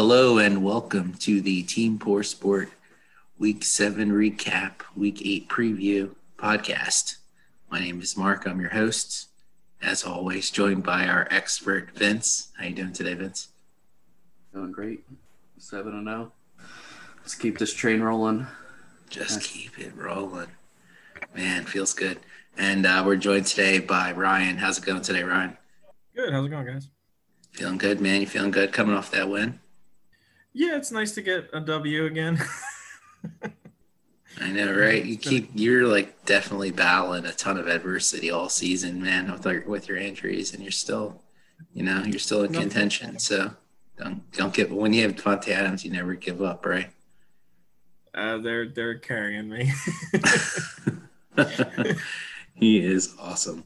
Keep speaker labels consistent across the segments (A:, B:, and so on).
A: Hello and welcome to the Team Poor Sport Week 7 recap, Week 8 preview podcast. My name is Mark. I'm your host. As always, joined by our expert Vince. How you doing today, Vince?
B: Doing great. 7 and 0. Let's keep this train rolling.
A: Just keep it rolling. Man, feels good. And uh, we're joined today by Ryan. How's it going today, Ryan?
C: Good. How's it going, guys?
A: Feeling good, man. You feeling good coming off that win?
C: Yeah, it's nice to get a W again.
A: I know, right? You keep you're like definitely battling a ton of adversity all season, man, with our, with your injuries, and you're still, you know, you're still in contention. So don't don't give when you have Davante Adams, you never give up, right?
C: Uh, they're they're carrying me.
A: he is awesome.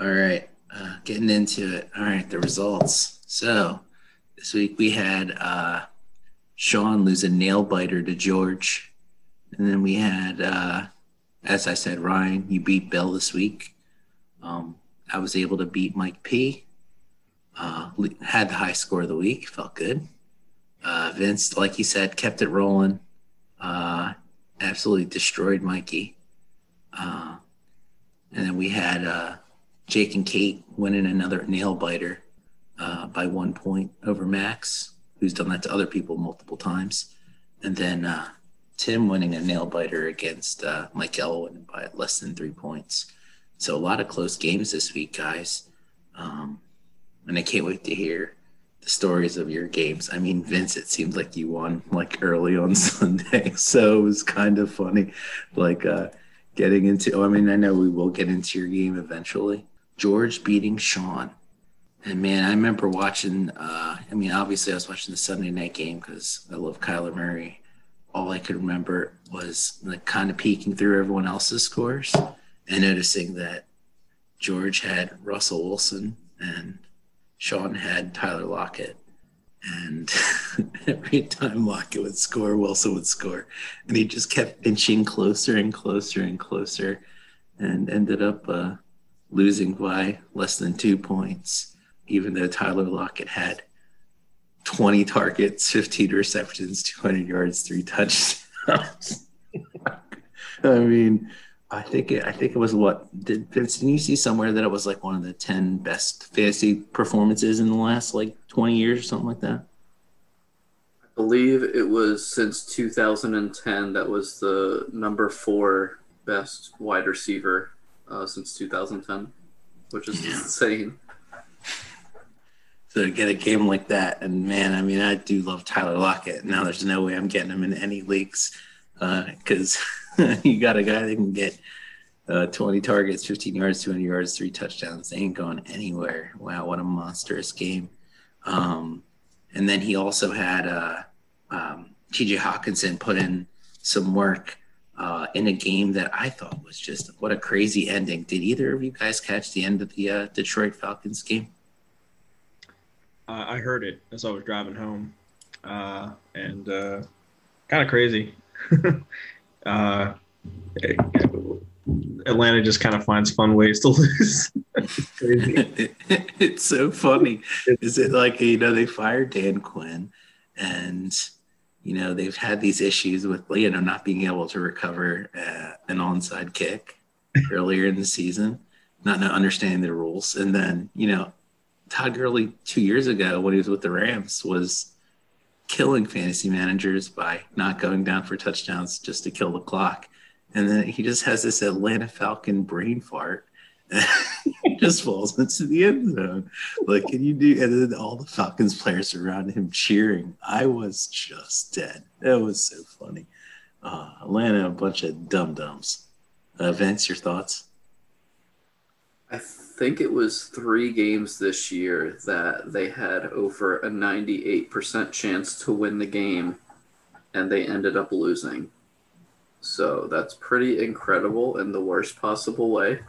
A: All right, uh, getting into it. All right, the results. So this week we had uh, Sean lose a nail biter to George. And then we had, uh, as I said, Ryan, you beat Bill this week. Um, I was able to beat Mike P. Uh, had the high score of the week, felt good. Uh, Vince, like you said, kept it rolling. Uh, absolutely destroyed Mikey. Uh, and then we had uh, Jake and Kate winning another nail biter uh, by one point over Max, who's done that to other people multiple times. And then uh, Tim winning a nail biter against uh, Mike Elwin by less than three points. So a lot of close games this week, guys. Um, and I can't wait to hear the stories of your games. I mean, Vince, it seemed like you won like early on Sunday, so it was kind of funny, like uh, getting into. Oh, I mean, I know we will get into your game eventually. George beating Sean, and man, I remember watching. Uh, I mean, obviously, I was watching the Sunday night game because I love Kyler Murray all I could remember was like kind of peeking through everyone else's scores and noticing that George had Russell Wilson and Sean had Tyler Lockett. And every time Lockett would score, Wilson would score. And he just kept inching closer and closer and closer and ended up uh, losing by less than two points, even though Tyler Lockett had 20 targets, 15 receptions, 200 yards, three touchdowns. I mean, I think it, I think it was what did Vince? Did you see somewhere that it was like one of the 10 best fantasy performances in the last like 20 years or something like that?
B: I believe it was since 2010 that was the number four best wide receiver uh, since 2010, which is yeah. insane
A: to get a game like that. And man, I mean, I do love Tyler Lockett. Now there's no way I'm getting him in any leagues because uh, you got a guy that can get uh, 20 targets, 15 yards, 200 yards, three touchdowns. They ain't going anywhere. Wow, what a monstrous game. Um, and then he also had uh, um, TJ Hockenson put in some work uh, in a game that I thought was just what a crazy ending. Did either of you guys catch the end of the uh, Detroit Falcons game?
C: Uh, I heard it as I was driving home, uh, and uh, kind of crazy. Uh, Atlanta just kind of finds fun ways to lose.
A: it's, it's so funny. Is it like you know they fired Dan Quinn, and you know they've had these issues with you know not being able to recover uh, an onside kick earlier in the season, not understanding the rules, and then you know Todd Gurley two years ago when he was with the Rams was killing fantasy managers by not going down for touchdowns just to kill the clock. And then he just has this Atlanta Falcon brain fart. he just falls into the end zone. Like, can you do? And then all the Falcons players around him cheering. I was just dead. That was so funny. Uh, Atlanta, a bunch of dum dums. Uh, Vince, your thoughts?
B: I think it was three games this year that they had over a 98% chance to win the game and they ended up losing. So that's pretty incredible in the worst possible way.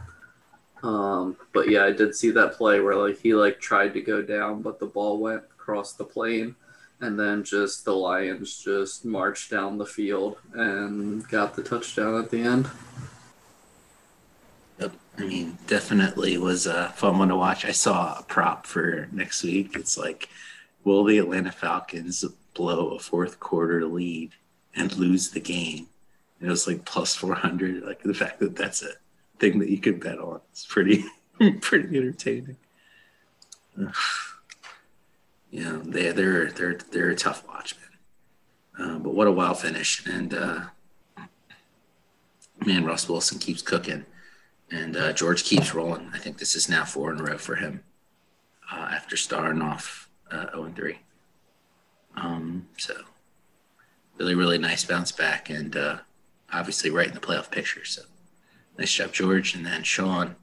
B: Um, but yeah, I did see that play where like he like tried to go down, but the ball went across the plane, and then just the Lions just marched down the field and got the touchdown at the end.
A: I mean, definitely was a fun one to watch. I saw a prop for next week. It's like, will the Atlanta Falcons blow a fourth quarter lead and lose the game. And it was like plus 400. Like the fact that that's a thing that you could bet on is pretty, pretty entertaining. Yeah, they, they're they're they're a tough watch, man. Uh, but what a wild finish, and uh, man, Russ Wilson keeps cooking, and uh, George keeps rolling. I think this is now four in a row for him uh, after starting off uh, 0 and 3. Um, so really, really nice bounce back, and uh, obviously right in the playoff picture. So nice job, George, and then Sean.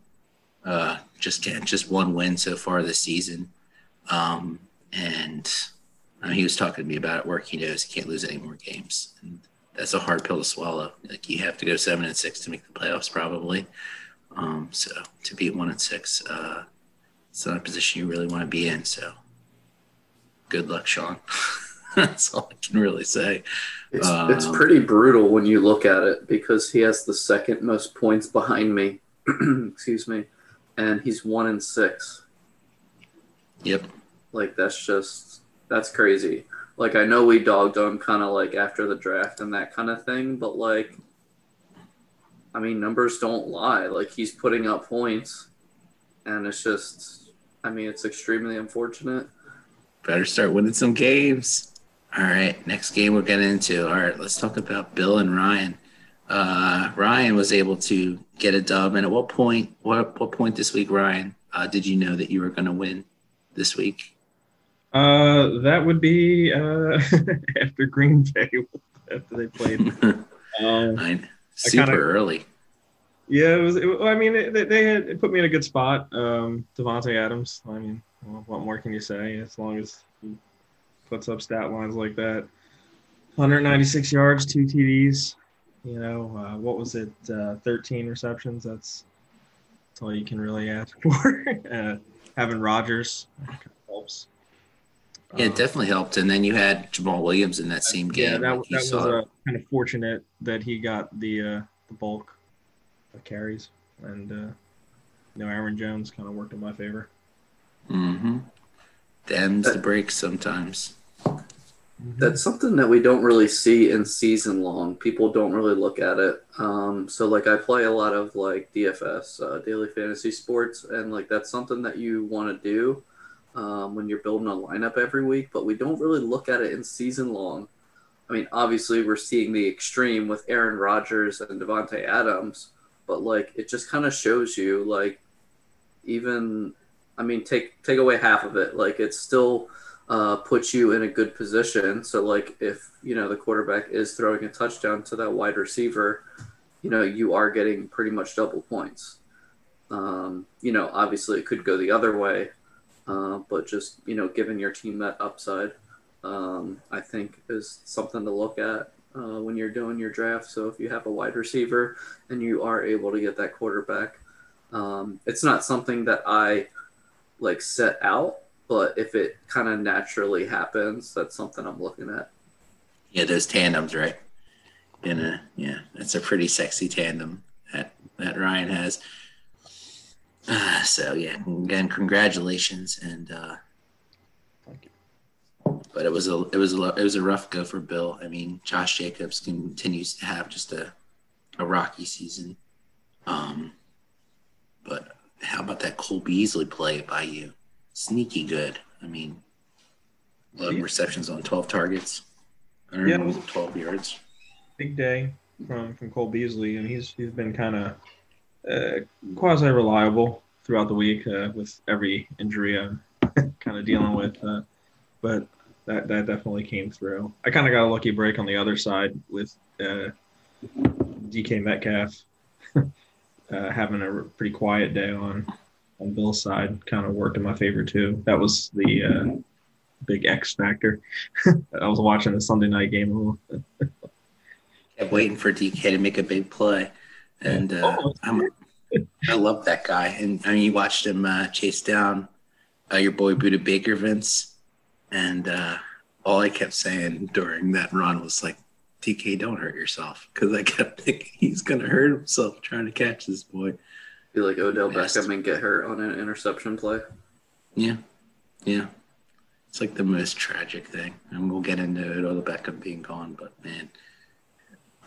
A: Uh, just can't just one win so far this season, um, and he was talking to me about it. Work, he knows he can't lose any more games, and that's a hard pill to swallow. Like you have to go seven and six to make the playoffs, probably. Um, so to be one and six, uh, it's not a position you really want to be in. So good luck, Sean. That's all I can really say.
B: It's, um, it's pretty brutal when you look at it because he has the second most points behind me. Excuse me. And he's one in six.
A: Yep.
B: Like that's just that's crazy. Like I know we dogged him kind of like after the draft and that kind of thing, but like I mean numbers don't lie. Like he's putting up points and it's just I mean it's extremely unfortunate.
A: Better start winning some games. All right, next game we're getting into. All right, let's talk about Bill and Ryan. Uh, Ryan was able to get a dub, and at what point? What what point this week, Ryan? Uh, did you know that you were going to win this week?
C: Uh, that would be uh, after Green Bay after they played.
A: um, super kinda, early.
C: Yeah, it was. It, I mean, they, they had it put me in a good spot. Um, Davante Adams. I mean, well, what more can you say? As long as he puts up stat lines like that, 196 yards, two TDs. You know, uh, what was it? Uh, 13 receptions. That's that's all you can really ask for. uh, having Rodgers helps.
A: Yeah, it definitely helped. And then you had Jamaal Williams in that same game.
C: Yeah, that, like that was uh, kind of fortunate that he got the uh, the bulk of carries, and uh, you know Aaron Jones kind of worked in my favor.
A: Mm-hmm. Them's the breaks sometimes.
B: That's something that we don't really see in season long. People don't really look at it. Um, so like I play a lot of like DFS, uh, daily fantasy sports, and like that's something that you want to do um, when you're building a lineup every week, but we don't really look at it in season long. I mean, obviously, we're seeing the extreme with Aaron Rodgers and Davante Adams, but like it just kind of shows you, like, even, I mean, take take away half of it, like it still uh, puts you in a good position. So, like, if you know the quarterback is throwing a touchdown to that wide receiver, you know you are getting pretty much double points. Um, you know, obviously, it could go the other way, uh, but just you know, giving your team that upside, um, I think is something to look at uh, when you're doing your draft. So if you have a wide receiver and you are able to get that quarterback, um, it's not something that I like set out, but if it kind of naturally happens, that's something I'm looking at.
A: Yeah, those tandems, right? In a yeah, that's a pretty sexy tandem that that Ryan has. Uh, so yeah, again, congratulations, and uh, thank you. But it was a it was a it was a rough go for Bill. I mean, Josh Jacobs continues to have just a a rocky season. Um, but how about that Cole Beasley play by you? Sneaky good. I mean, 11 yeah. receptions on 12 targets. I don't yeah, know, 12 yards.
C: Big day from from Cole Beasley, and he's he's been kind of quasi reliable throughout the week uh, with every injury I'm kind of dealing with. Uh, but that that definitely came through. I kind of got a lucky break on the other side with uh, DK Metcalf uh, having a pretty quiet day on on Bill's side. Kind of worked in my favor too. That was the uh, big X factor. I was watching the Sunday night game.
A: Kept waiting for DK to make a big play. And uh, oh, I'm, I love that guy. And I mean, you watched him uh, chase down uh, your boy Budda Baker, Vince. And uh, all I kept saying during that run was like, "DK, don't hurt yourself. Because I kept thinking he's going to hurt himself trying to catch this boy.
B: Feel like Odell Beckham and get hurt on an interception play.
A: Yeah. Yeah. It's like the most tragic thing, and we'll get into it. Odell Beckham being gone, but man,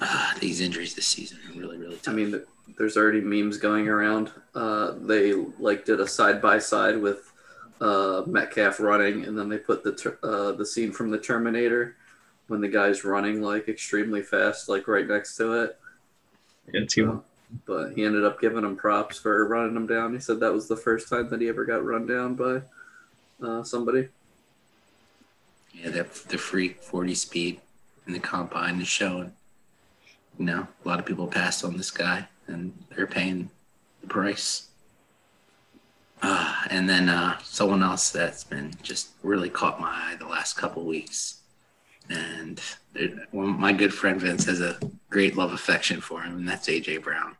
A: uh, these injuries this season are really, really tough.
B: I mean, there's already memes going around. Uh, they like did a side by side with uh, Metcalf running, and then they put the ter- uh, the scene from the Terminator when the guy's running like extremely fast, like right next to it.
C: Yeah, T1.
B: But he ended up giving him props for running him down. He said that was the first time that he ever got run down by uh, somebody.
A: Yeah, that the freak 40 speed in the combine is showing. You know, a lot of people passed on this guy, and they're paying the price. Uh, and then uh, someone else that's been just really caught my eye the last couple weeks. And well, my good friend Vince has a great love affection for him, and that's AJ Brown.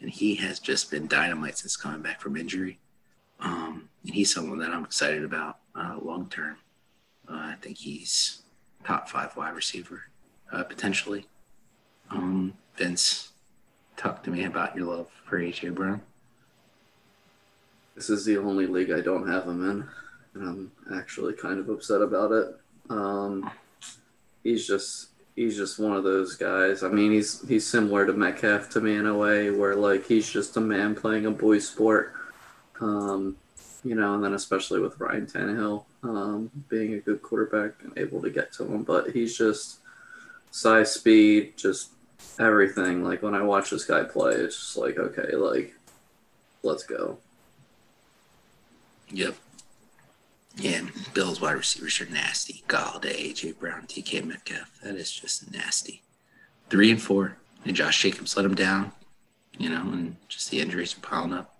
A: And he has just been dynamite since coming back from injury. Um, and he's someone that I'm excited about uh, long term. Uh, I think he's top five wide receiver uh, potentially. Um, Vince, talk to me about your love for AJ Brown.
B: This is the only league I don't have him in, and I'm actually kind of upset about it. Um, he's just he's just one of those guys. I mean, he's he's similar to Metcalf to me in a way, where like he's just a man playing a boy sport. Um, you know, and then especially with Ryan Tannehill um, being a good quarterback and able to get to him, but he's just size, speed, just everything. Like when I watch this guy play, it's just like okay, like let's go.
A: Yep. Yeah, Bills wide receivers are nasty. Golladay, AJ Brown, DK Metcalf. That is just nasty. Three and four. And Josh Jacobs let him down, you know, and just the injuries are piling up.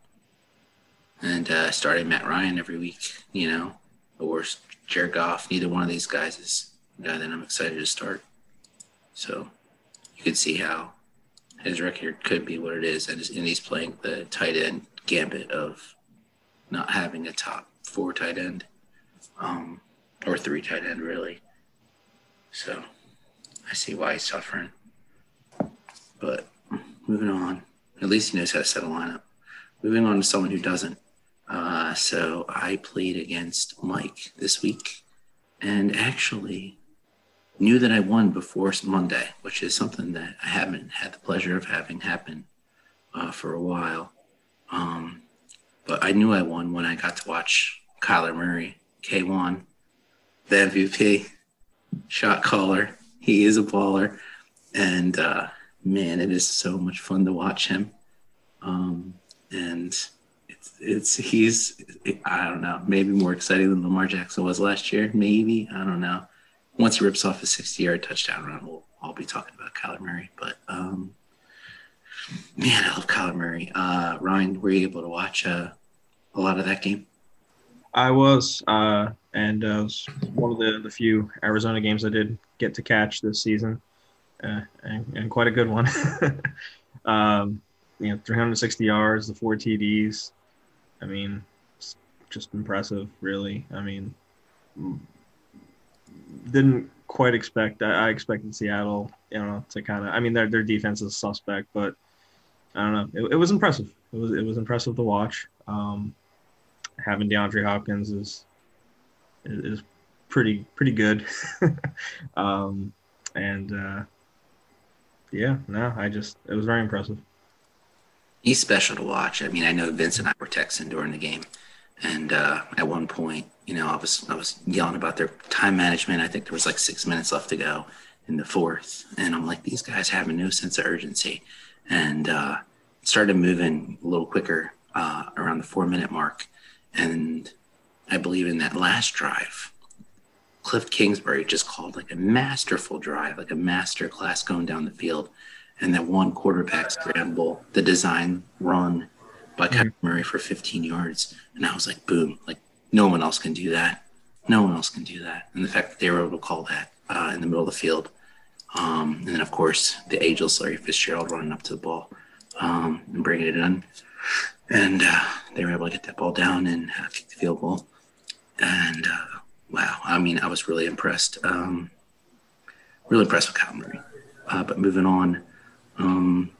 A: And uh, starting Matt Ryan every week, you know, or Jared Goff. Neither one of these guys is a guy that I'm excited to start. So you can see how his record could be what it is. And he's playing the tight end gambit of not having a top four tight end um, or three tight end, really. So I see why he's suffering. But moving on, at least he knows how to set a lineup. Moving on to someone who doesn't. Uh, so I played against Mike this week and actually knew that I won before Monday, which is something that I haven't had the pleasure of having happen uh, for a while. Um, but I knew I won when I got to watch Kyler Murray, K1, the MVP, shot caller. He is a baller. And uh, man, it is so much fun to watch him. Um, and it's, it's, he's, I don't know, maybe more exciting than Lamar Jackson was last year. Maybe. I don't know. Once he rips off a 60 yard touchdown run, we'll all be talking about Kyler Murray. But um, man, I love Kyler Murray. Uh, Ryan, were you able to watch uh, a lot of that game?
C: I was, uh, and uh, was one of the, the few Arizona games I did get to catch this season, uh, and, and, quite a good one. um, you know, 360 yards, the four TDs. I mean, just impressive, really. I mean, didn't quite expect. I, I expected Seattle, you know, to kind of. I mean, their their defense is suspect, but I don't know. It, it was impressive. It was it was impressive to watch. Um, having DeAndre Hopkins is is pretty pretty good. um, and uh, yeah, no, I just it was very impressive.
A: He's special to watch. I mean, I know Vince and I were texting during the game, and uh, at one point, you know, I was I was yelling about their time management. I think there was like six minutes left to go in the fourth, and I'm like, these guys have a new sense of urgency, and uh, started moving a little quicker uh, around the four minute mark, and I believe in that last drive, Kliff Kingsbury just called like a masterful drive, like a master class going down the field. And that one quarterback scramble, the design run by mm-hmm. Kyler Murray for 15 yards. And I was like, boom, like no one else can do that. No one else can do that. And the fact that they were able to call that uh, in the middle of the field. Um, and then, of course, the ageless Larry Fitzgerald running up to the ball um, and bringing it in and uh, they were able to get that ball down and uh, kick the field goal. And uh, wow, I mean, I was really impressed. Um, really impressed with Kyle Murray. Uh, but moving on, um,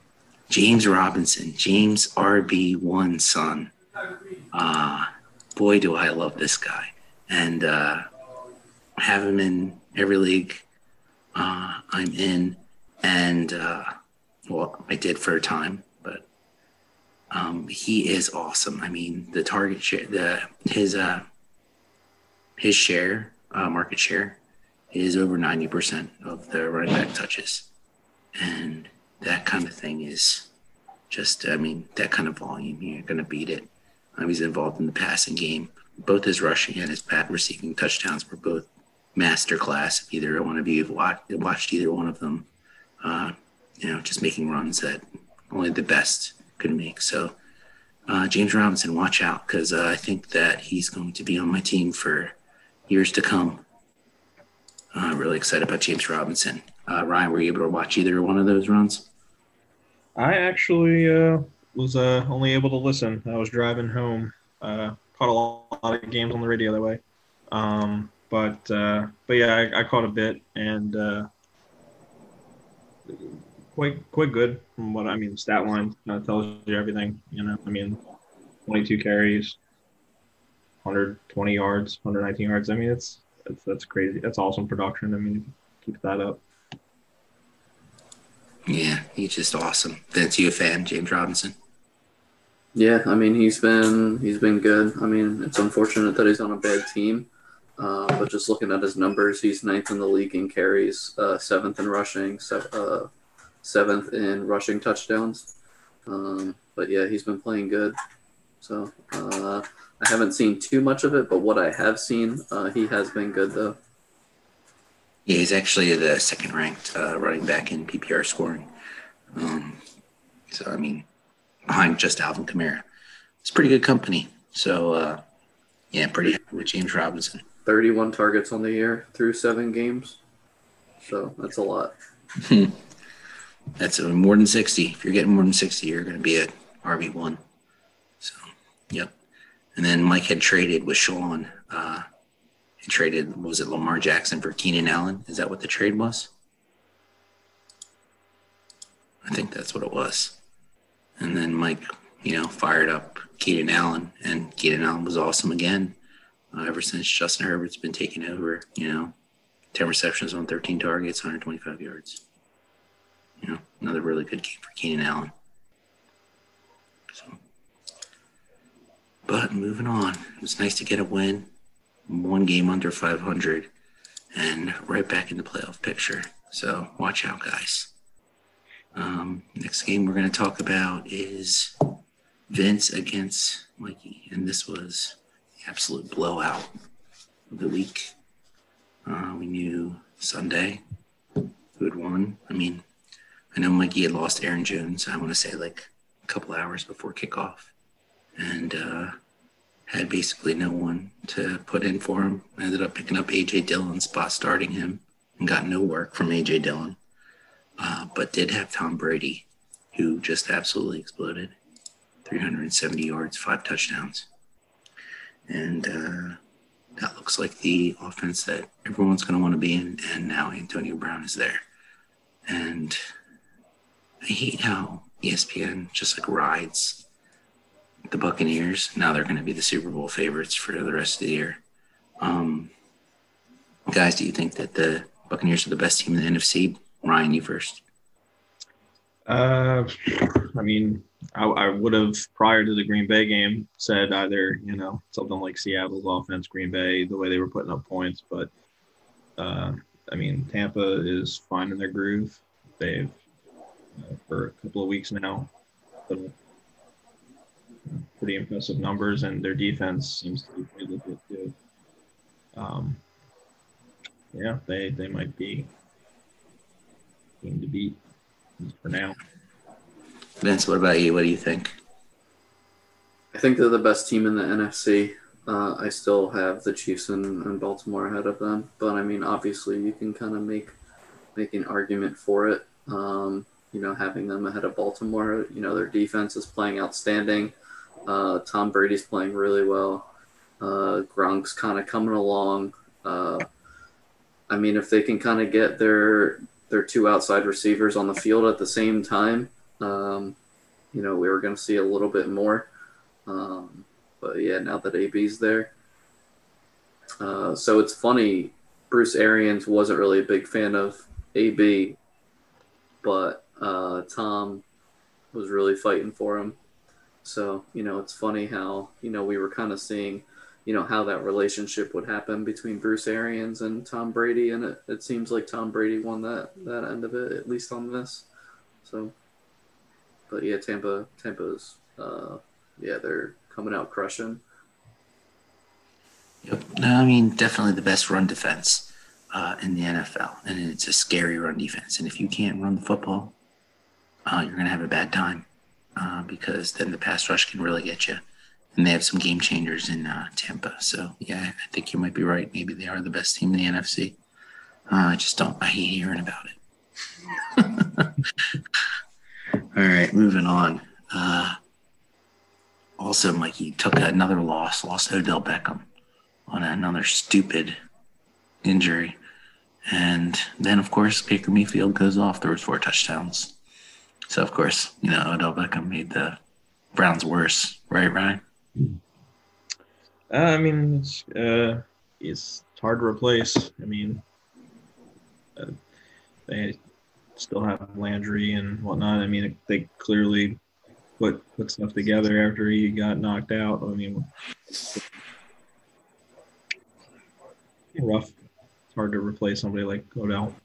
A: James Robinson, James RB1 son. Uh, boy, do I love this guy. And uh, have him in every league uh, I'm in, and uh, well, I did for a time, but um, he is awesome. I mean, the target share, the his uh, his share, uh, market share, is over ninety percent of the running back touches, and that kind of thing is just, I mean, that kind of volume, you're going to beat it. He's involved in the passing game. Both his rushing and his bat receiving touchdowns were both masterclass. If either one of you have watched, watched either one of them, uh, you know, just making runs that only the best could make. So, uh, James Robinson, watch out because uh, I think that he's going to be on my team for years to come. Uh, really excited about James Robinson. Uh, Ryan, were you able to watch either one of those runs?
C: I actually uh, was uh, only able to listen. I was driving home. Uh, caught a lot of games on the radio that way. Um, but uh, but yeah, I, I, caught a bit and uh, quite quite good from what I mean. Stat line uh, tells you everything. You know, I mean, 22 carries, 120 yards, 119 yards. I mean, it's, it's that's crazy. That's awesome production. I mean, keep that up.
A: Yeah, he's just awesome. Vince, you a fan, James Robinson?
B: Yeah, I mean he's been he's been good. I mean it's unfortunate that he's on a bad team, uh, but just looking at his numbers, he's ninth in the league in carries, uh, seventh in rushing, se- uh, seventh in rushing touchdowns. Um, but yeah, he's been playing good. So uh, I haven't seen too much of it, but what I have seen, uh, he has been good though.
A: Yeah, he's actually the second ranked uh, running back in PPR scoring. Um, so, I mean, behind just Alvin Kamara. It's pretty good company. So, uh, yeah, pretty happy with James Robinson.
B: 31 targets on the year through seven games. So, that's a lot.
A: that's more than 60. If you're getting more than 60, you're going to be at RB1. So, yep. And then Mike had traded with Sean. Uh, he traded, was it Lamar Jackson for Keenan Allen? Is that what the trade was? I think that's what it was. And then Mike, you know, fired up Keenan Allen, and Keenan Allen was awesome again. Uh, ever since Justin Herbert's been taking over, you know, 10 receptions on 13 targets, 125 yards. You know, another really good game for Keenan Allen. So, but moving on, it was nice to get a win one game under 500 and right back in the playoff picture. So watch out, guys. Um, next game we're going to talk about is Vince against Mikey, and this was the absolute blowout of the week. Uh, we knew Sunday who had won. I mean, I know Mikey had lost Aaron Jones. I want to say like a couple hours before kickoff, and uh, had basically no one to put in for him. I ended up picking up AJ Dillon, spot starting him, and got no work from AJ Dillon. Uh, but did have Tom Brady, who just absolutely exploded 370 yards, five touchdowns. And uh, that looks like the offense that everyone's going to want to be in. And now Antonio Brown is there. And I hate how ESPN just like rides the Buccaneers. Now they're going to be the Super Bowl favorites for the rest of the year. Um, guys, do you think that the Buccaneers are the best team in the NFC? Ryan, you first.
C: Uh, I mean, I, I would have prior to the Green Bay game said either you know something like Seattle's offense, Green Bay, the way they were putting up points, but uh, I mean Tampa is finding their groove. They've uh, for a couple of weeks now put up pretty impressive numbers, and their defense seems to be pretty legit too. Um, yeah, they they might be team to beat for now.
A: Vince, what about you? What do you think?
B: I think they're the best team in the NFC. Uh, I still have the Chiefs and, and Baltimore ahead of them, but I mean, obviously, you can kind of make make an argument for it. Um, you know, having them ahead of Baltimore, you know, their defense is playing outstanding. Uh, Tom Brady's playing really well. Uh, Gronk's kind of coming along. Uh, I mean, if they can kind of get their their two outside receivers on the field at the same time, um, you know, we were going to see a little bit more. Um, but yeah, now that AB's there, uh, so it's funny. Bruce Arians wasn't really a big fan of AB, but uh, Tom was really fighting for him. So, you know, it's funny how, you know, we were kind of seeing, you know, how that relationship would happen between Bruce Arians and Tom Brady. And it, it seems like Tom Brady won that, that end of it, at least on this. So, but yeah, Tampa, Tampa's, uh, yeah, they're coming out crushing.
A: Yep. No, I mean, definitely the best run defense uh, in the NFL. And it's a scary run defense. And if you can't run the football, uh, you're going to have a bad time uh, because then the pass rush can really get you. And they have some game changers in uh, Tampa. So, yeah, I think you might be right. Maybe they are the best team in the NFC. Uh, I just don't, I hate hearing about it. All right, moving on. Uh, also, Mikey took another loss, lost Odell Beckham on another stupid injury. And then, of course, Baker Mayfield goes off, throws four touchdowns. So, of course, you know, Odell Beckham made the Browns worse, right, Ryan?
C: Uh, I mean, it's, uh, it's hard to replace. I mean, uh, they still have Landry and whatnot. I mean, they clearly put put stuff together after he got knocked out. I mean, rough. It's hard to replace somebody like Odell.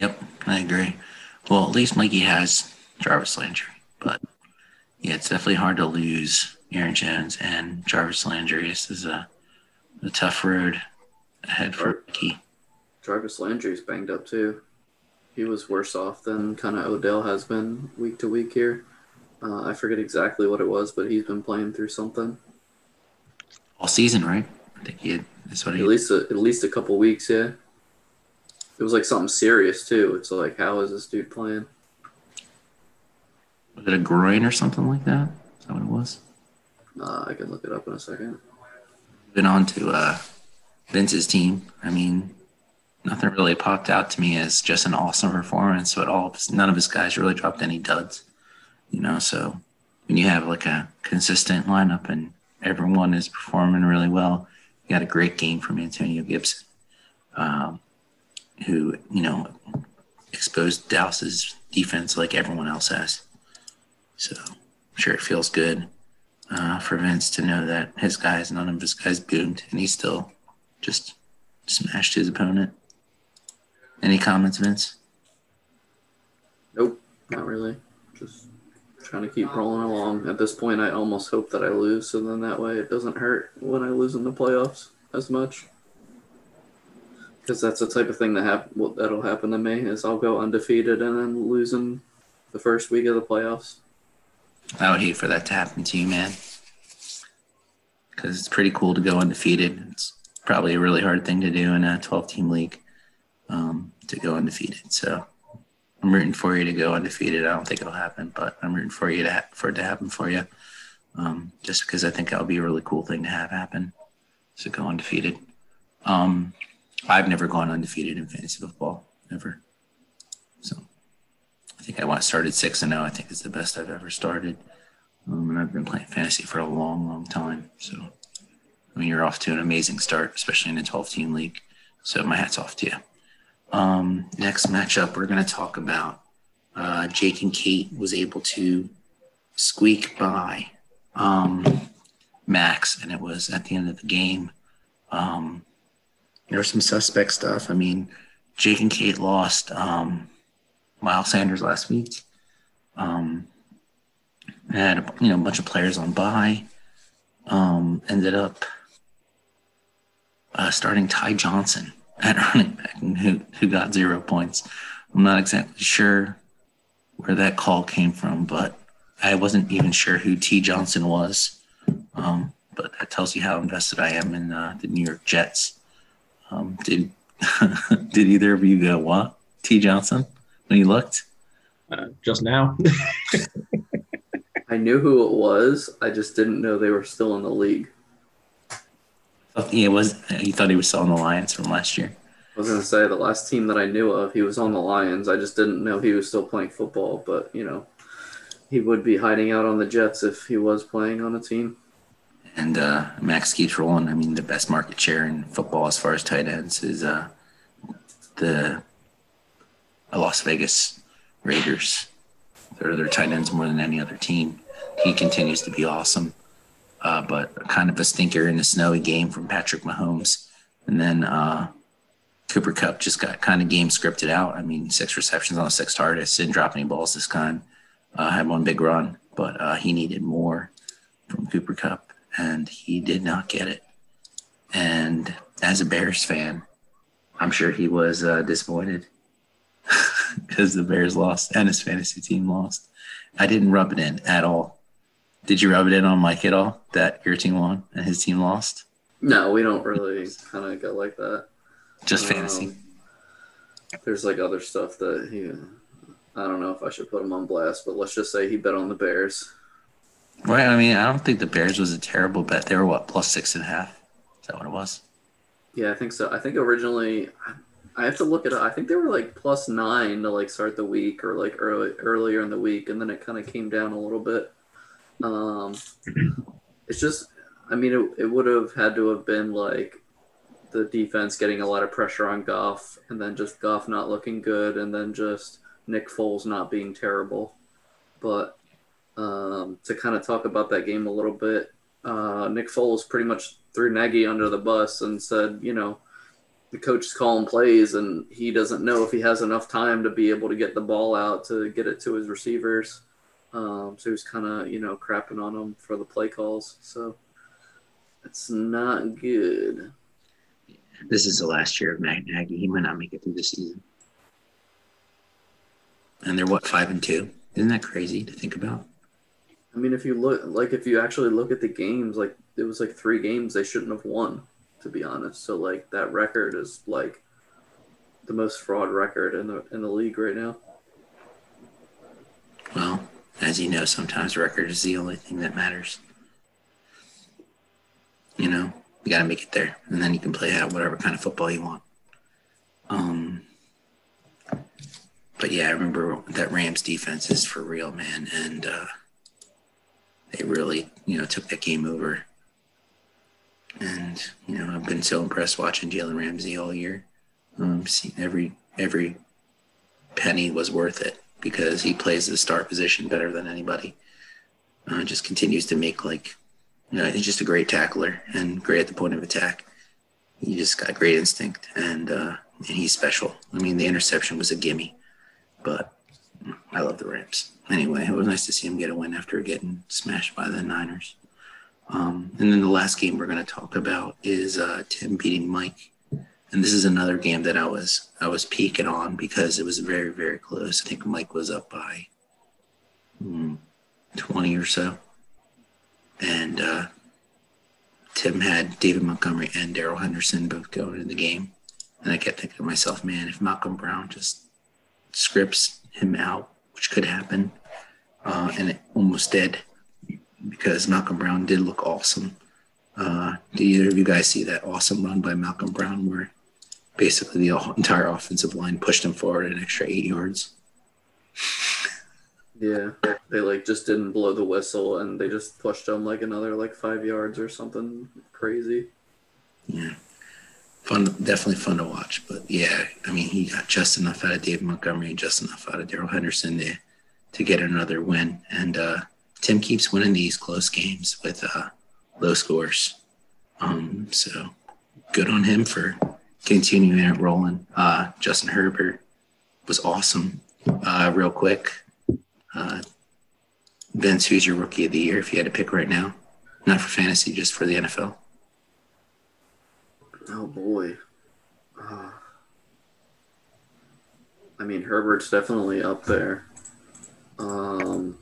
A: Yep, I agree. Well, at least Mikey has Jarvis Landry, but yeah, it's definitely hard to lose Aaron Jones and Jarvis Landry. This is a, a tough road ahead for Mikey.
B: Jarvis Landry's banged up too. He was worse off than kind of Odell has been week to week here. Uh, I forget exactly what it was, but he's been playing through something.
A: All season, right? I think he had, that's what he
B: At least a, at least a couple weeks, yeah. It was like something serious too. It's like, how is this dude playing?
A: was it a groin or something like that? Is that what it was?
B: Uh, I can look it up in a second.
A: Been on to uh, Vince's team. I mean, nothing really popped out to me as just an awesome performance, but all of his, none of his guys really dropped any duds. You know, so when you have like a consistent lineup and everyone is performing really well, you got a great game from Antonio Gibson, um, who you know exposed Dallas's defense like everyone else has. So I'm sure it feels good uh, for Vince to know that his guys, none of his guys boomed, and he still just smashed his opponent. Any comments, Vince?
B: Nope, not really. Just trying to keep rolling along. At this point, I almost hope that I lose, so then that way it doesn't hurt when I lose in the playoffs as much. Because that's the type of thing that hap- well, that'll happen to me is I'll go undefeated and then lose in the first week of the playoffs.
A: I would hate for that to happen to you, man. Because it's pretty cool to go undefeated. It's probably a really hard thing to do in a 12 team league um, to go undefeated. So I'm rooting for you to go undefeated. I don't think it'll happen, but I'm rooting for you to ha- for it to happen for you. Um, just because I think that would be a really cool thing to have happen. So go undefeated. Um, I've never gone undefeated in fantasy football, ever. So I think I went started six and zero. I think it's the best I've ever started, um, and I've been playing fantasy for a long, long time. So I mean, you're off to an amazing start, especially in a 12 team league. So my hat's off to you. Um, next matchup, we're going to talk about uh, Jake and Kate was able to squeak by um, Max, and it was at the end of the game. Um, there was some suspect stuff. I mean, Jake and Kate lost um, Miles Sanders last week. Um, had a, you know a bunch of players on bye. Um, ended up uh, starting Ty Johnson at running back, who who got zero points. I'm not exactly sure where that call came from, but I wasn't even sure who T Johnson was. Um, but that tells you how invested I am in uh, the New York Jets. Um, did did either of you go what T Johnson when you looked?
C: Uh, just now.
B: I knew who it was. I just didn't know they were still in the league.
A: Yeah, it was. You thought he was still on the Lions from last year.
B: I was gonna say the last team that I knew of, he was on the Lions. I just didn't know he was still playing football, but you know, he would be hiding out on the Jets if he was playing on a team.
A: And uh, Max keeps rolling. I mean, the best market share in football as far as tight ends is uh, the Las Vegas Raiders. They're their tight ends more than any other team. He continues to be awesome, uh, but kind of a stinker in a snowy game from Patrick Mahomes. And then uh, Cooper Kupp just got kind of game scripted out. I mean, six receptions on a six targets, didn't drop any balls this time. Uh, had one big run, but uh, he needed more from Cooper Kupp, and he did not get it. And as a Bears fan, I'm sure he was uh, disappointed because the Bears lost and his fantasy team lost. I didn't rub it in at all. Did you rub it in on Mike at all that your team won and his team lost?
B: No, we don't really kind of go like that.
A: Just fantasy.
B: Um, there's like other stuff that he. I don't know if I should put him on blast, but let's just say he bet on the Bears.
A: Right. I mean, I don't think the Bears was a terrible bet. They were what plus six and a half. Is that what it was?
B: Yeah, I think so. I think originally, I have to look at it. I think they were like plus nine to like start the week or like early earlier in the week, and then it kind of came down a little bit. Um, it's just, I mean, it, it would have had to have been like the defense getting a lot of pressure on Goff, and then just Goff not looking good, and then just Nick Foles not being terrible. But um, to kind of talk about that game a little bit, uh, Nick Foles pretty much threw Nagy under the bus and said, you know, the coach is calling plays and he doesn't know if he has enough time to be able to get the ball out to get it to his receivers. Um, so he's kind of, you know, crapping on him for the play calls. So it's not good.
A: This is the last year of Matt Nagy. He might not make it through the season. And they're what five and two? Isn't that crazy to think about?
B: I mean, if you look, like, if you actually look at the games, like, it was like three games they shouldn't have won, to be honest. So, like, that record is like the most fraud record in the in the league right now.
A: Well, as you know, sometimes record is the only thing that matters. You know, you got to make it there, and then you can play out whatever kind of football you want. Um, but yeah, I remember that Rams defense is for real, man, and uh, they really, you know, took that game over. And you know, I've been so impressed watching Jalen Ramsey all year. Um, every every penny was worth it because he plays the start position better than anybody. Uh, just continues to make like, you know, he's just a great tackler and great at the point of attack. He just got great instinct and uh, and he's special. I mean, the interception was a gimme, but I love the Rams. Anyway, it was nice to see him get a win after getting smashed by the Niners. Um, and then the last game we're going to talk about is uh, Tim beating Mike. And this is another game that I was I was peeking on because it was very very close. I think Mike was up by hmm, twenty or so, and uh, Tim had David Montgomery and Darrell Henderson both going in the game. And I kept thinking to myself, man, if Malcolm Brown just scripts him out, which could happen, uh, and it almost did because Malcolm Brown did look awesome. Uh, did either of you guys see that awesome run by Malcolm Brown where basically the entire offensive line pushed him forward an extra eight yards?
B: Yeah, they like just didn't blow the whistle and they just pushed him like another like five yards or something crazy.
A: Yeah. Fun, definitely fun to watch. But yeah, I mean, he got just enough out of Dave Montgomery and just enough out of Darrell Henderson to, to get another win. And uh, Tim keeps winning these close games with uh, low scores. Um, so good on him for continuing it rolling. Uh, Justin Herbert was awesome. Uh, real quick, uh, Vince, who's your rookie of the year if you had to pick right now? Not for fantasy, just for the NFL.
B: Oh boy. Uh, I mean, Herbert's definitely up there. Um,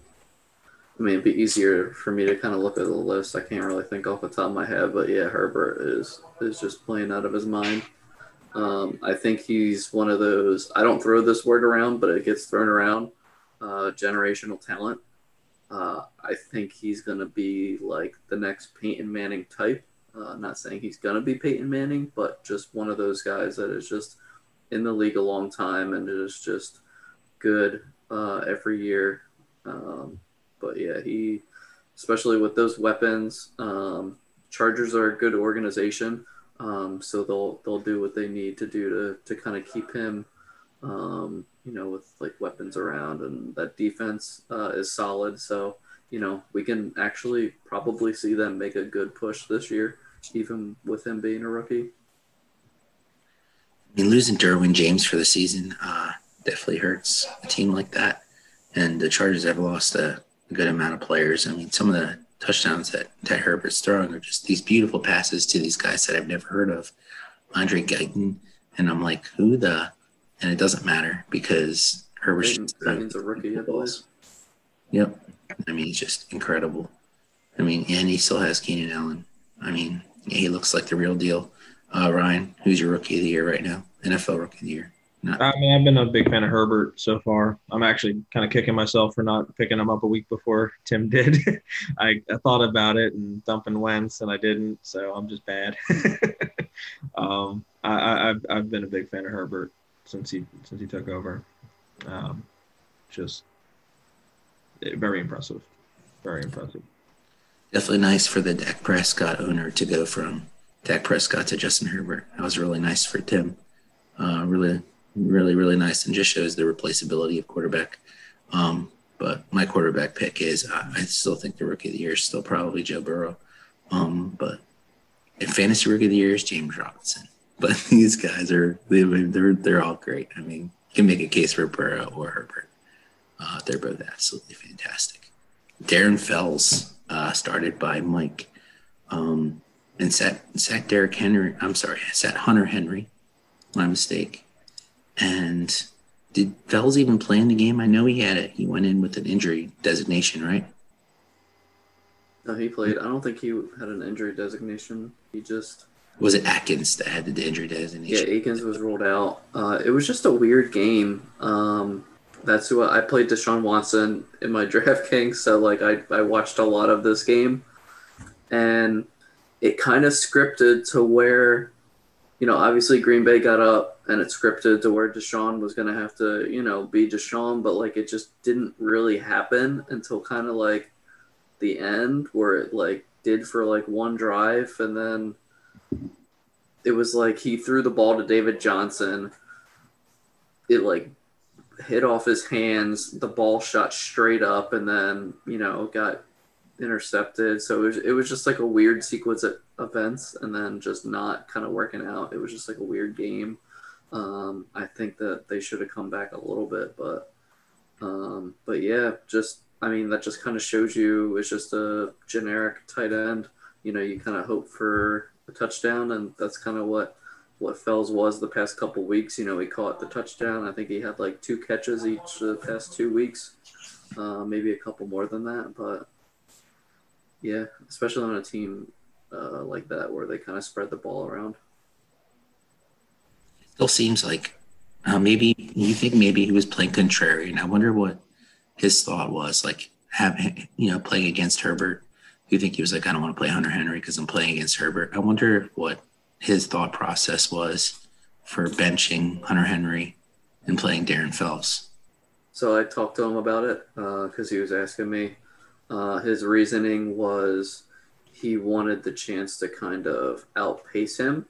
B: I mean, it'd be easier for me to kind of look at the list. I can't really think off the top of my head, but yeah, Herbert is is just playing out of his mind. Um, I think he's one of those. I don't throw this word around, but it gets thrown around. Uh, generational talent. Uh, I think he's going to be like the next Peyton Manning type. Uh, not saying he's going to be Peyton Manning, but just one of those guys that is just in the league a long time and is just good uh, every year. Um, but yeah, he especially with those weapons. Um, Chargers are a good organization, um, so they'll they'll do what they need to do to to kind of keep him, um, you know, with like weapons around, and that defense uh, is solid. So you know, we can actually probably see them make a good push this year, even with him being a rookie.
A: I mean, losing Derwin James for the season uh, definitely hurts a team like that. And the Chargers have lost a, a good amount of players. I mean, some of the touchdowns that, that Herbert's throwing are just these beautiful passes to these guys that I've never heard of. Andre Guyton. And I'm like, who the? And it doesn't matter because Herbert's
B: Guyton's a rookie, I believe.
A: Yep. I mean, he's just incredible. I mean, and he still has Keenan Allen. I mean, he looks like the real deal. Uh, Ryan, who's your rookie of the year right now? NFL rookie of the year.
C: I mean, I've been a big fan of Herbert so far. I'm actually kind of kicking myself for not picking him up a week before Tim did. I, I, thought about it and dumping Wentz, and I didn't, so I'm just bad. um, I, have I've been a big fan of Herbert since he since he took over. Um, just very impressive, very impressive.
A: Definitely nice for the Dak Prescott owner to go from Dak Prescott to Justin Herbert. That was really nice for Tim. Uh, really, really, really nice, and just shows the replaceability of quarterback. Um, but my quarterback pick is uh, I still think the rookie of the year is still probably Joe Burrow. Um, but in fantasy rookie of the year is James Robinson. But these guys are they, they're they're all great. I mean, you can make a case for Burrow or Herbert. Uh, they're both absolutely fantastic. Darren Fells uh, started by Mike. Um, and sat sat Derrick Henry. I'm sorry, sat Hunter Henry. My mistake. And did Fells even play in the game? I know he had it. He went in with an injury designation, right?
B: No, he played. I don't think he had an injury designation. He just
A: was it Atkins that had the injury designation.
B: Yeah, Akins was ruled out. Uh, it was just a weird game. Um, that's who I, I played. Deshaun Watson in my DraftKings, so like I I watched a lot of this game, and it kind of scripted to where, you know, obviously Green Bay got up and it scripted to where Deshaun was going to have to, you know, be Deshaun, but like it just didn't really happen until kind of like the end where it like did for like one drive and then it was like he threw the ball to David Johnson. It like hit off his hands, the ball shot straight up and then, you know, got intercepted. So it was, it was just like a weird sequence of events and then just not kind of working out. It was just like a weird game. Um, I think that they should have come back a little bit, but um, but yeah, just I mean that just kind of shows you it's just a generic tight end. You know, you kind of hope for a touchdown, and that's kind of what what Fells was the past couple weeks. You know, he caught the touchdown. I think he had like two catches each the past two weeks, uh, maybe a couple more than that. But yeah, especially on a team uh, like that where they kind of spread the ball around.
A: Still seems like uh, maybe you think maybe he was playing contrary, and I wonder what his thought was. Like having you know playing against Herbert, you think he was like, I don't want to play Hunter Henry because I'm playing against Herbert. I wonder what his thought process was for benching Hunter Henry and playing Darren Fells.
B: So I talked to him about it because uh, he was asking me uh, his reasoning was he wanted the chance to kind of outpace him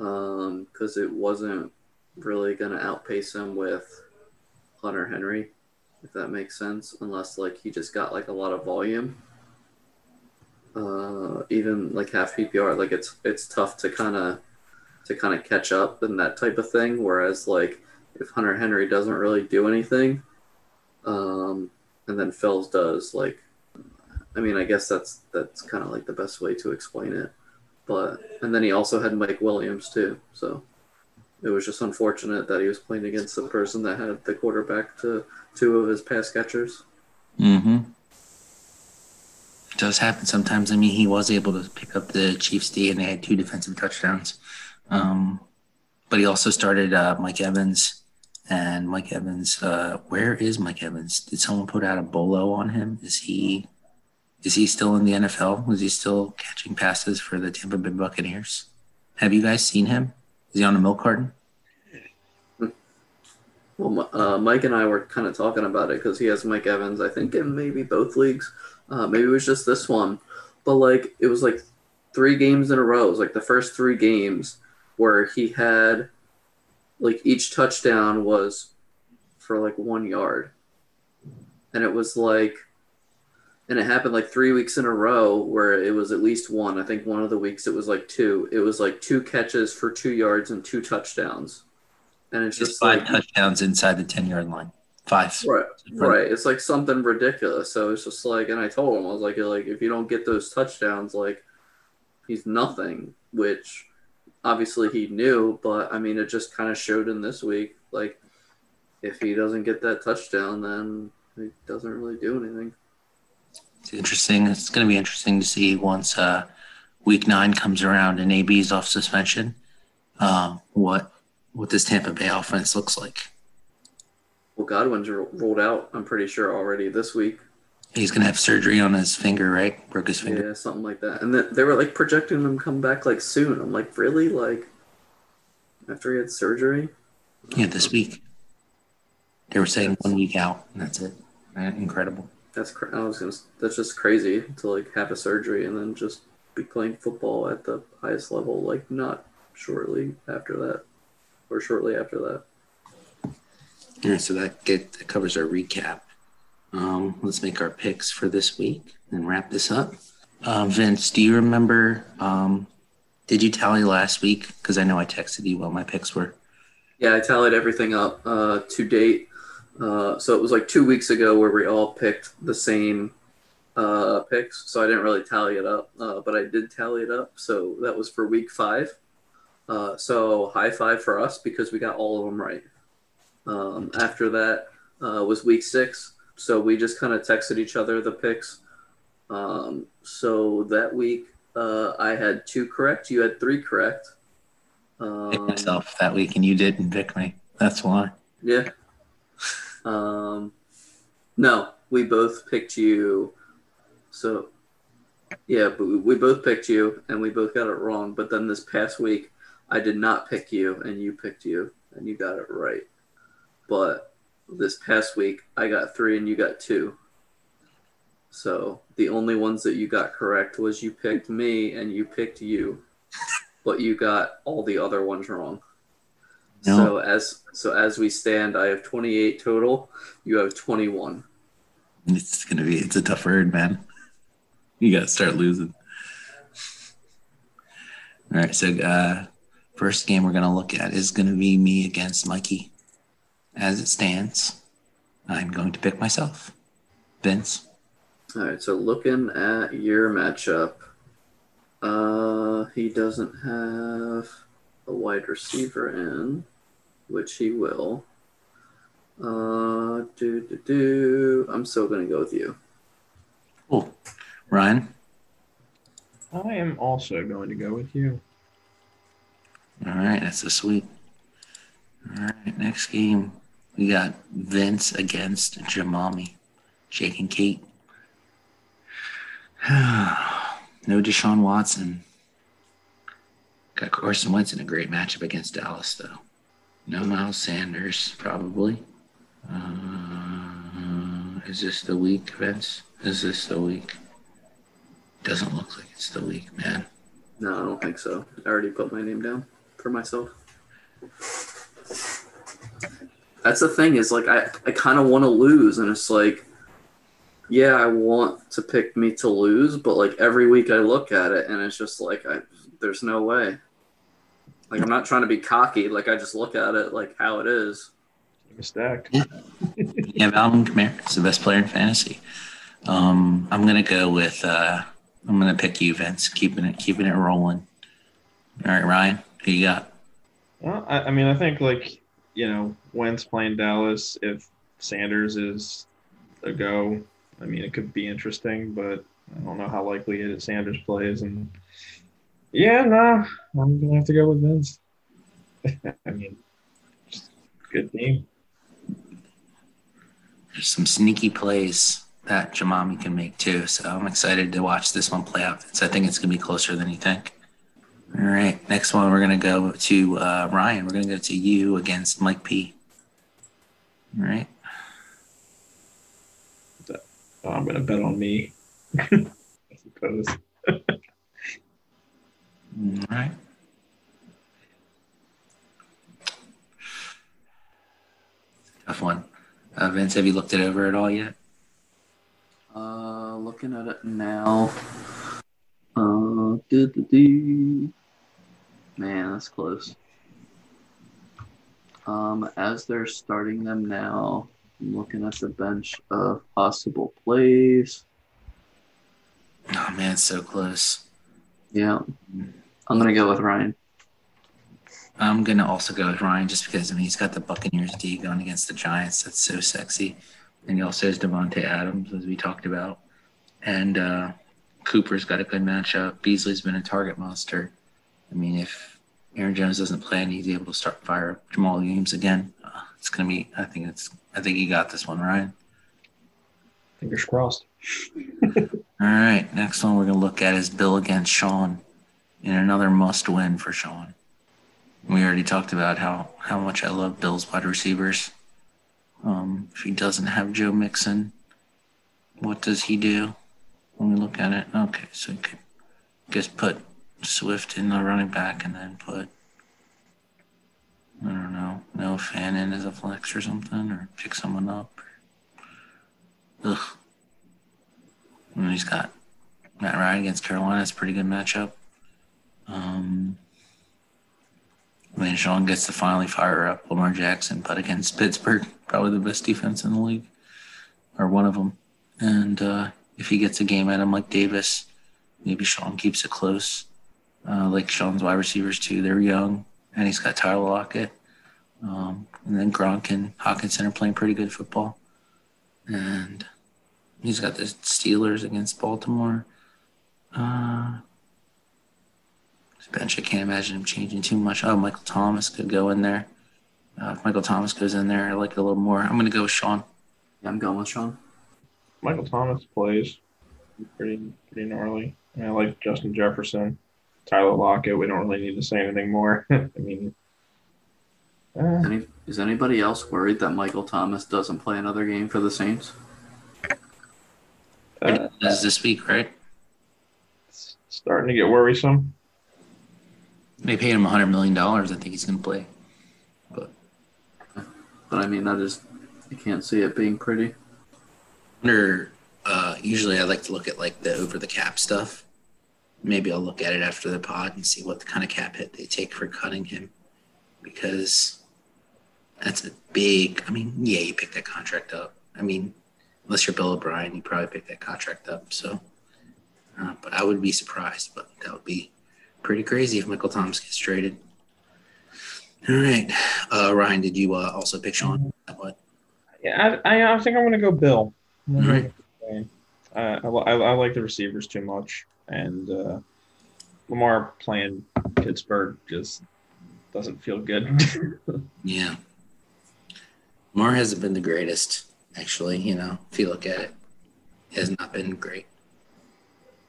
B: because um, it wasn't really going to outpace him with Hunter Henry, if that makes sense, unless like he just got like a lot of volume. Uh, even like half PPR, like it's it's tough to kind of to kind of catch up and that type of thing. Whereas like if Hunter Henry doesn't really do anything, um, and then Fells does like I mean, I guess that's that's kind of like the best way to explain it. But and then he also had Mike Williams too, so it was just unfortunate that he was playing against the person that had the quarterback to two of his pass catchers.
A: Mm-hmm. It does happen sometimes. I mean, he was able to pick up the Chiefs D, and they had two defensive touchdowns. Um, but he also started uh, Mike Evans and Mike Evans, uh, where is Mike Evans? Did someone put out a bolo on him? Is he is he still in the NFL? Is he still catching passes for the Tampa Bay Buccaneers? Have you guys seen him? Is he on a milk carton?
B: Well, uh, Mike and I were kind of talking about it because he has Mike Evans, I think, in maybe both leagues. Uh, maybe it was just this one, but like it was like three games in a row. It was like the first three games where he had like each touchdown was for like one yard, and it was like, and it happened like three weeks in a row where it was at least one. I think one of the weeks it was like two. It was like two catches for two yards and two touchdowns, and it's
A: Just
B: just
A: five
B: like
A: touchdowns inside the 10 yard line. Five.
B: Right, right. It's like something ridiculous. So it's just like, and I told him, I was like, like if you don't get those touchdowns, like he's nothing. Which obviously he knew, but I mean, it just kind of showed in this week. Like if he doesn't get that touchdown, then he doesn't really do anything.
A: It's interesting. It's going to be interesting to see once uh, week nine comes around and AB's off suspension, um, what what this Tampa Bay offense looks like.
B: Well, Godwin's ro- rolled out. I'm pretty sure already this week.
A: He's going to have surgery on his finger, right? Broke his finger.
B: Yeah, something like that. And then they were like projecting him come back like soon. I'm like, really? Like after he had surgery?
A: Yeah, this week. They were saying one week out, and that's it. Incredible.
B: That's cra- I was gonna. That's just crazy to like have a surgery and then just be playing football at the highest level. Like not shortly after that, or shortly after that.
A: All right, so that get that covers our recap. Um, let's make our picks for this week and wrap this up. Uh, Vince, do you remember? Um, did you tally last week? Because I know I texted you what my picks were.
B: Yeah, I tallied everything up uh, to date. Uh, so it was like two weeks ago where we all picked the same uh, picks. So I didn't really tally it up, uh, but I did tally it up. So that was for week five. Uh, so high five for us because we got all of them right. Um, after that uh, was week six. So we just kind of texted each other the picks. Um, so that week uh, I had two correct. You had three correct. Um,
A: myself that week, and you didn't pick me. That's why.
B: yeah. Um, no, we both picked you. So, yeah, but we, both picked you, and we both got it wrong. But then this past week, I did not pick you, and you picked you, and you got it right. But this past week, I got three, and you got two. So the only ones that you got correct was you picked me, and you picked you, but you got all the other ones wrong.
A: No.
B: So as so as we stand, I have 28 total. You have 21.
A: It's gonna be. It's a tough herd, man. You gotta start losing. All right, so uh, first game we're gonna look at is gonna be me against Mikey. As it stands, I'm going to pick myself. Vince.
B: All right. So looking at your matchup, uh, he doesn't have a wide receiver in, which he will. Uh, do do do. I'm still gonna go with you.
A: Cool. Ryan.
C: I am also going to go with you.
A: All right, that's a sweep. All right, next game we got Vince against Jamami, Jake and Kate. no Deshaun Watson. Got Carson Wentz in a great matchup against Dallas, though. No Miles Sanders, probably. Uh, is this the week, Vince? Is this the week? Doesn't look like it's the week, man.
B: No, I don't think so. I already put my name down for myself. That's the thing is like I, I kind of want to lose and it's like yeah, I want to pick me to lose, but like every week I look at it and it's just like I there's no way. Like I'm not trying to be cocky, like I just look at it like how it is.
C: Take a stack.
A: You have Alvin Kamara. He's the best player in fantasy. Um, I'm gonna go with. Uh, I'm gonna pick you, Vince. Keeping it, keeping it rolling. All right, Ryan. Who you got?
C: Well, I, I mean, I think like you know, Wentz playing Dallas. If Sanders is a go, I mean, it could be interesting, but I don't know how likely it is Sanders plays. And yeah, no, I'm gonna have to go with Vince. I mean, just good team.
A: There's some sneaky plays that Jamami can make too. So I'm excited to watch this one play out. Vince. I think it's gonna be closer than you think. All right, next one we're gonna go to uh, Ryan. We're gonna go to you against Mike P. All right.
C: Oh, I'm gonna bet on me. I suppose.
A: All right. Tough one. Uh, Vince, have you looked it over at all yet?
B: Uh, looking at it now. Uh, doo -doo -doo. man, that's close. Um, as they're starting them now, I'm looking at the bench of possible plays.
A: Oh man, so close.
B: Yeah, I'm gonna go with Ryan.
A: I'm gonna also go with Ryan just because I mean he's got the Buccaneers D going against the Giants. That's so sexy. And he also has Davante Adams, as we talked about. And uh, Cooper's got a good matchup. Beasley's been a target monster. I mean, if Aaron Jones doesn't play and he's able to start fire Jamaal Williams again, uh, it's gonna be. I think it's. I think you got this one, Ryan.
C: Fingers crossed.
A: All right, next one we're gonna look at is Bill against Sean, in another must-win for Sean. We already talked about how how much I love Bill's wide receivers. Um, if he doesn't have Joe Mixon, what does he do? When we look at it, okay, so he could just put Swift in the running back and then put I don't know, no fan in as a flex or something, or pick someone up. Ugh. And he's got Matt Ryan against Carolina. It's a pretty good matchup. Um, I mean, Sean gets to finally fire up Lamar Jackson, but against Pittsburgh, probably the best defense in the league, or one of them. And uh, if he gets a game at him like Davis, maybe Sean keeps it close. Uh, like Sean's wide receivers too, they're young, and he's got Tyler Lockett. Um, and then Gronk and Hockenson are playing pretty good football. And he's got the Steelers against Baltimore. Uh, bench, I can't imagine him changing too much. Oh, Michael Thomas could go in there. Uh, if Michael Thomas goes in there, I like it a little more. I'm going to go with Sean.
B: Yeah, I'm going with Sean.
C: Michael Thomas plays pretty pretty gnarly. And I like Justin Jefferson, Tyler Lockett. We don't really need to say anything more. I mean, uh,
B: Any, is anybody else worried that Michael Thomas doesn't play another game for the Saints?
C: uh,
A: This is this week, right?
C: it's starting to get worrisome.
A: They paid him $100 million. I think he's going to play.
B: But but I mean, I just I can't see it being pretty.
A: Under uh, usually I like to look at like the over the cap stuff. Maybe I'll look at it after the pod and see what kind of cap hit they take for cutting him. Because that's a big, I mean, yeah, you pick that contract up. I mean, unless you're Bill O'Brien, you probably pick that contract up. So, uh, but I would be surprised, but that would be pretty crazy if Michael Thomas gets traded. All right. Uh, Ryan, did you uh, also pick Sean? What?
C: Yeah, I, I, I think I'm going to go Bill. I'm
A: Alright.
C: go with Bill. Uh, I, I, I like the receivers too much, and uh, Lamar playing Pittsburgh just doesn't feel good.
A: Yeah. Mar hasn't been the greatest, actually, you know, if you look at it. He has not been great.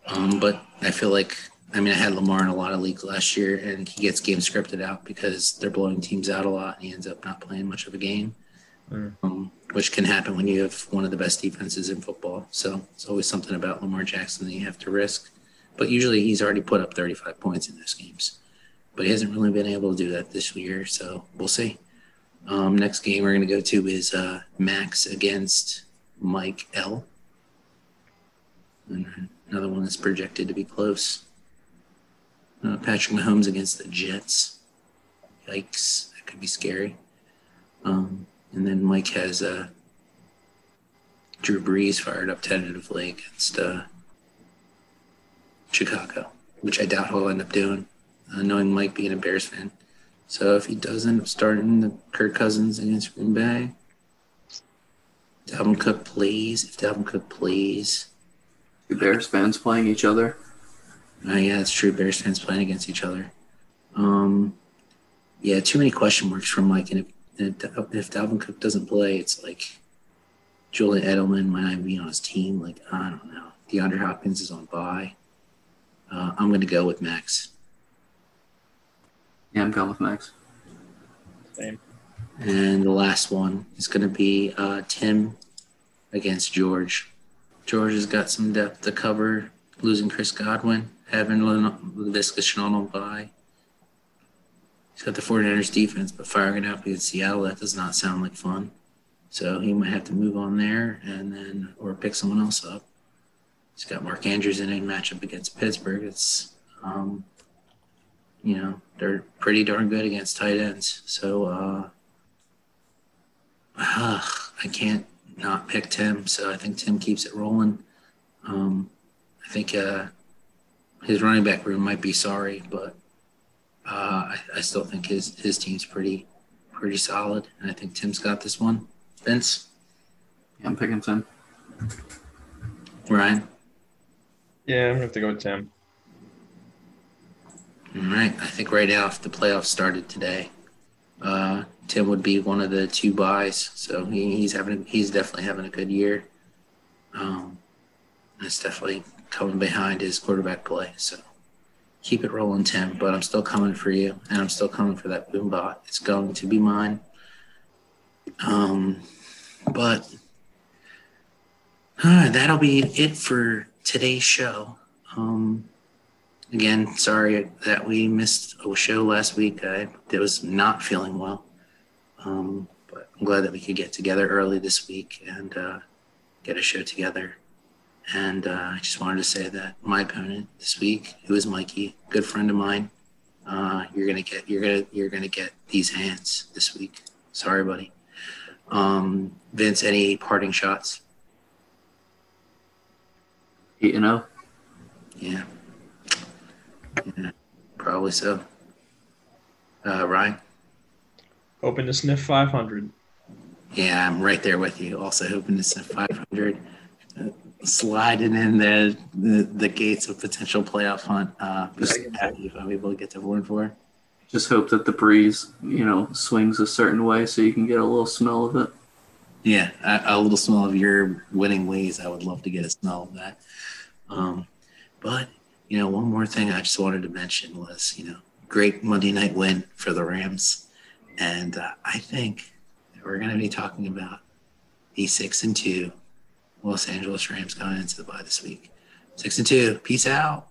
A: Um, but I feel like I mean I had Lamar in a lot of leagues last year and he gets game scripted out because they're blowing teams out a lot and he ends up not playing much of a game.
C: Mm.
A: Um, which can happen when you have one of the best defenses in football. So it's always something about Lamar Jackson that you have to risk. But usually he's already put up 35 points in those games. But he hasn't really been able to do that this year, so we'll see. Um, next game we're going to go to is uh, Max against Mike L. And another one that's projected to be close. Uh, Patrick Mahomes against the Jets. Yikes, that could be scary. Um, and then Mike has uh, Drew Brees fired up tentatively against uh, Chicago, which I doubt he'll end up doing, uh, knowing Mike being a Bears fan. So if he does end up starting the Kirk Cousins against Green Bay, Dalvin Cook plays. If Dalvin Cook plays,
B: Two Bears fans playing each other.
A: Uh, yeah, that's true. Bears fans playing against each other. Um, yeah, too many question marks from Mike. And if if, if Dalvin Cook doesn't play, it's like Julian Edelman might not be on his team. Like I don't know. DeAndre Hopkins is on bye. Uh, I'm going to go with Max.
B: Yeah, I'm going with Max.
C: Same.
A: And the last one is going to be uh, Tim against George. George has got some depth to cover, losing Chris Godwin, having Laviska Shenault bye. He's got the 49ers defense, but firing it up against Seattle, that does not sound like fun. So he might have to move on there and then, or pick someone else up. He's got Mark Andrews in a matchup against Pittsburgh. It's, um, you know, they're pretty darn good against tight ends. So uh, uh, I can't not pick Tim. So I think Tim keeps it rolling. Um, I think uh, his running back room might be sorry, but uh, I, I, still think his his team's pretty pretty solid, and I think Tim's got this one. Vince,
B: yeah, I'm picking Tim.
A: Ryan,
C: yeah, I'm gonna have to go with Tim.
A: All right, I think right now, if the playoffs started today, uh, Tim would be one of the two buys. So he, he's having he's definitely having a good year. Um, it's definitely coming behind his quarterback play. So keep it rolling, Tim. But I'm still coming for you, and I'm still coming for that boom bot. It's going to be mine. Um, but uh, that'll be it for today's show. Um, again, sorry that we missed a show last week. I was not feeling well. Um, but I'm glad that we could get together early this week and uh, get a show together. And uh, I just wanted to say that my opponent this week, who is Mikey, good friend of mine, uh, you're gonna get you're gonna you're gonna get these hands this week. Sorry, buddy. Um, Vince, any parting shots?
B: You know.
A: Yeah. Yeah, probably so. Uh, Ryan?
C: Hoping to sniff 500.
A: Yeah, I'm right there with you. Also hoping to sniff 500. Sliding in the, the, the gates of potential playoff hunt. Uh, just happy if I'm able to get to Warren for.
B: Just hope that the breeze, you know, swings a certain way so you can get a little smell of it.
A: Yeah, a, a little smell of your winning ways. I would love to get a smell of that. Um, but you know, one more thing I just wanted to mention was, you know, great Monday night win for the Rams. And uh, I think we're going to be talking about the six and two Los Angeles Rams going into the bye this week. Six and two. Peace out.